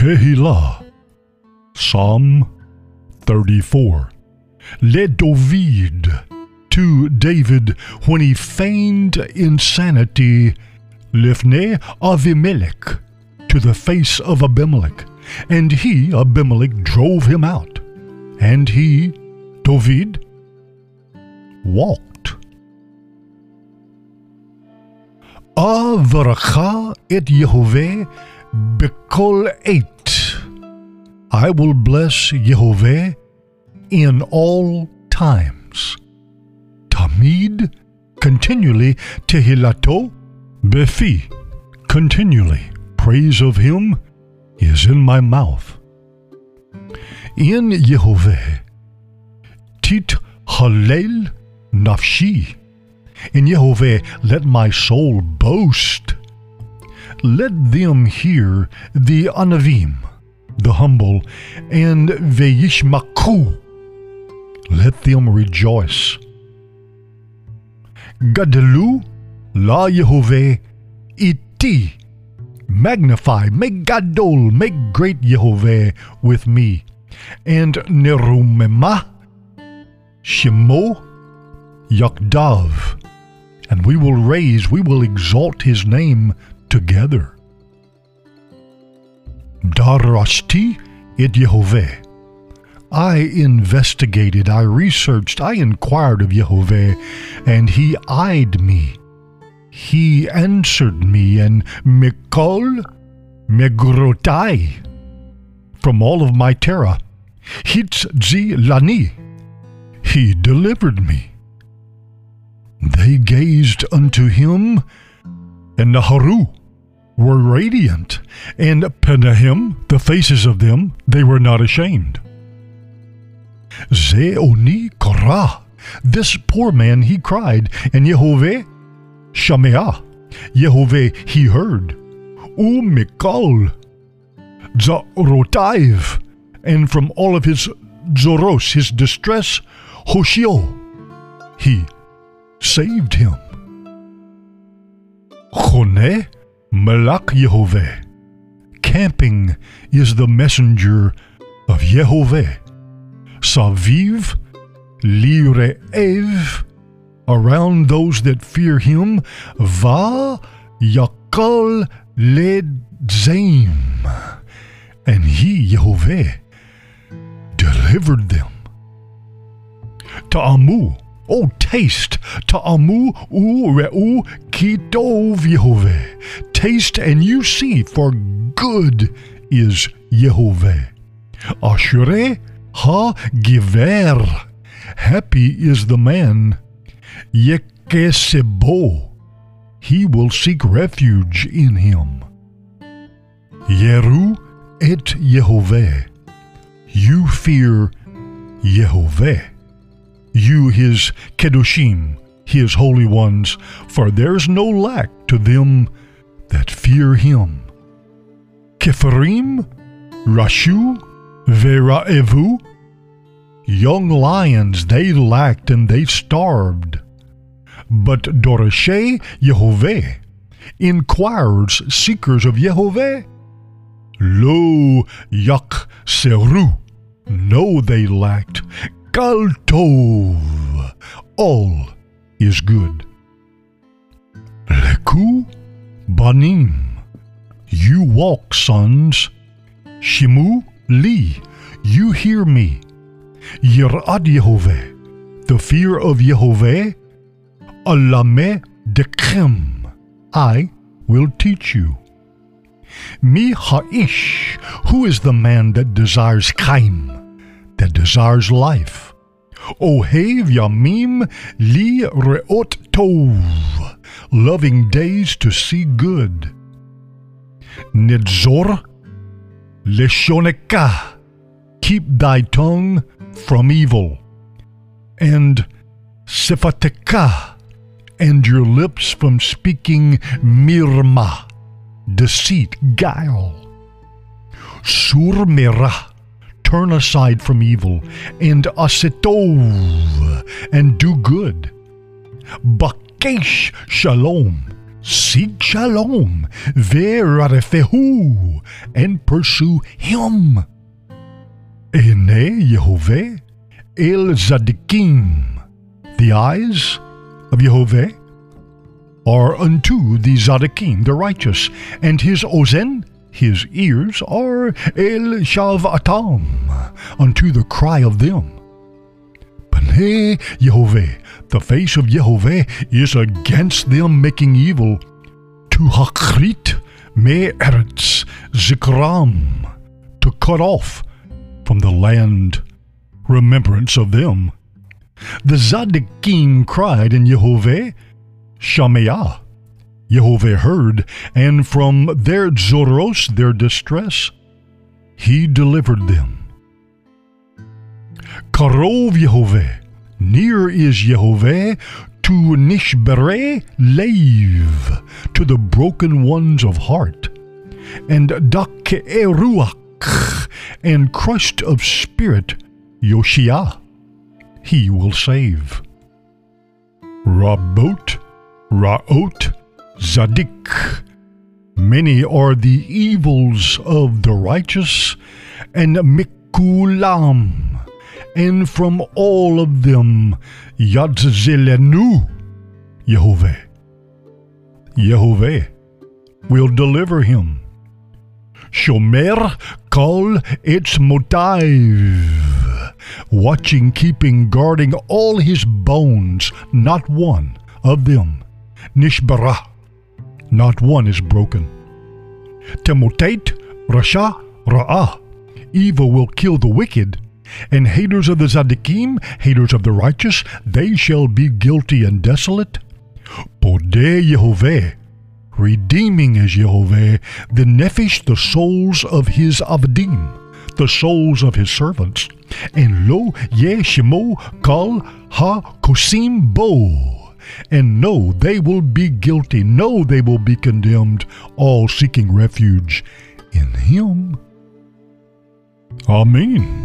Tehillah, Psalm 34. Let David to David when he feigned insanity, Lifnei Avimelech, to the face of Abimelech, and he, Abimelech, drove him out, and he, David, walked. Avaracha et Yehovah bekol eight. I will bless Yehovah in all times. Tamid, continually, Tehilato, Befi, continually. Praise of him is in my mouth. In Yehovah, Tit Halel Nafshi. In Yehovah, let my soul boast. Let them hear the Anavim, the humble, and Veyishmaku. Let them rejoice. Gadelu la Yehovah iti. Magnify, make Gadol, make great Yehovah with me. And Nerumema, Shemo, Yakdav. And we will raise, we will exalt his name together. Darashti it Yehovah. I investigated, I researched, I inquired of Yehovah, and he eyed me. He answered me, and Mikol Megrotai from all of my terror. Hitzzi Lani. He delivered me. They gazed unto him, and Naharu were radiant, and Penahim, the faces of them, they were not ashamed. Zeoni Korah, this poor man he cried, and Yehovah, Shameah, Yehovah he heard. U Mikal, Zarotaiv, and from all of his Zoros, his distress, Hoshio, he saved him. Chone Malak Yehovah. Camping is the messenger of Yehovah. Saviv Lire'ev around those that fear him. Va Yakal Ledzaim. And he, Yehovah, delivered them. Ta'amu, oh taste, ta'amu u're'u kitov Yehovah. Taste and you see, for good is Yehovah. Ashure ha giver. Happy is the man. Yekesebo. He will seek refuge in him. Yeru et Yehovah. You fear Yehovah. You, his Kedoshim, his holy ones, for there's no lack to them that fear him. Kefarim, Rashu, Veraevu. Young lions they lacked and they starved. But Dorashe Yehovah, inquirers, seekers of Yehovah, Lo Yak Seru, no they lacked. Kaltov, all is good. Leku Banim, you walk, sons. Shimu Li, you hear me. Yirad Yehovah, the fear of Yehovah. Alame Dekhem, I will teach you. Mi Ha'ish, who is the man that desires Chaim, that desires life? Ohev Yamim Li Reot Tov, loving days to see good. Nidzor Leshoneka, keep thy tongue from evil. And Sifateka, and your lips from speaking mirma, deceit, guile. Surmera, turn aside from evil, and asetov, and do good. Bakesh shalom, seek shalom ve'rarefehu, and pursue him. Ene Yehovah el Zadikim, the eyes of Yehovah are unto the Zadikim, the righteous, and his ozen, his ears, are el Shavatam, unto the cry of them. Pnei Yehovah, the face of Yehovah is against them making evil. To hakrit me eretz zikram, to cut off from the land remembrance of them. The Zadikim cried in Yehovah, Shameah. Yehovah heard, and from their zoros, their distress, he delivered them. Karov Yehovah, near is Yehovah to Nishbere Leiv, to the broken ones of heart, and Dakeruach, and crushed of spirit, Yoshia, he will save. Rabot, Ra'ot, Zadik. Many are the evils of the righteous, and Mikulam, and from all of them Yadzilenu, Yehovah. Yehovah will deliver him. Shomer kol its motive, watching, keeping, guarding all his bones, not one of them. Nishbara, not one is broken. Temotate, Rasha, Ra'ah, evil will kill the wicked, and haters of the Zadikim, haters of the righteous, they shall be guilty and desolate. Podeh Yehovah, redeeming is Yehovah, the nephesh, the souls of his avdim, the souls of his servants. And lo ye shemo kal ha kosim bo. And no, they will be guilty. No, they will be condemned, all seeking refuge in him. Amen.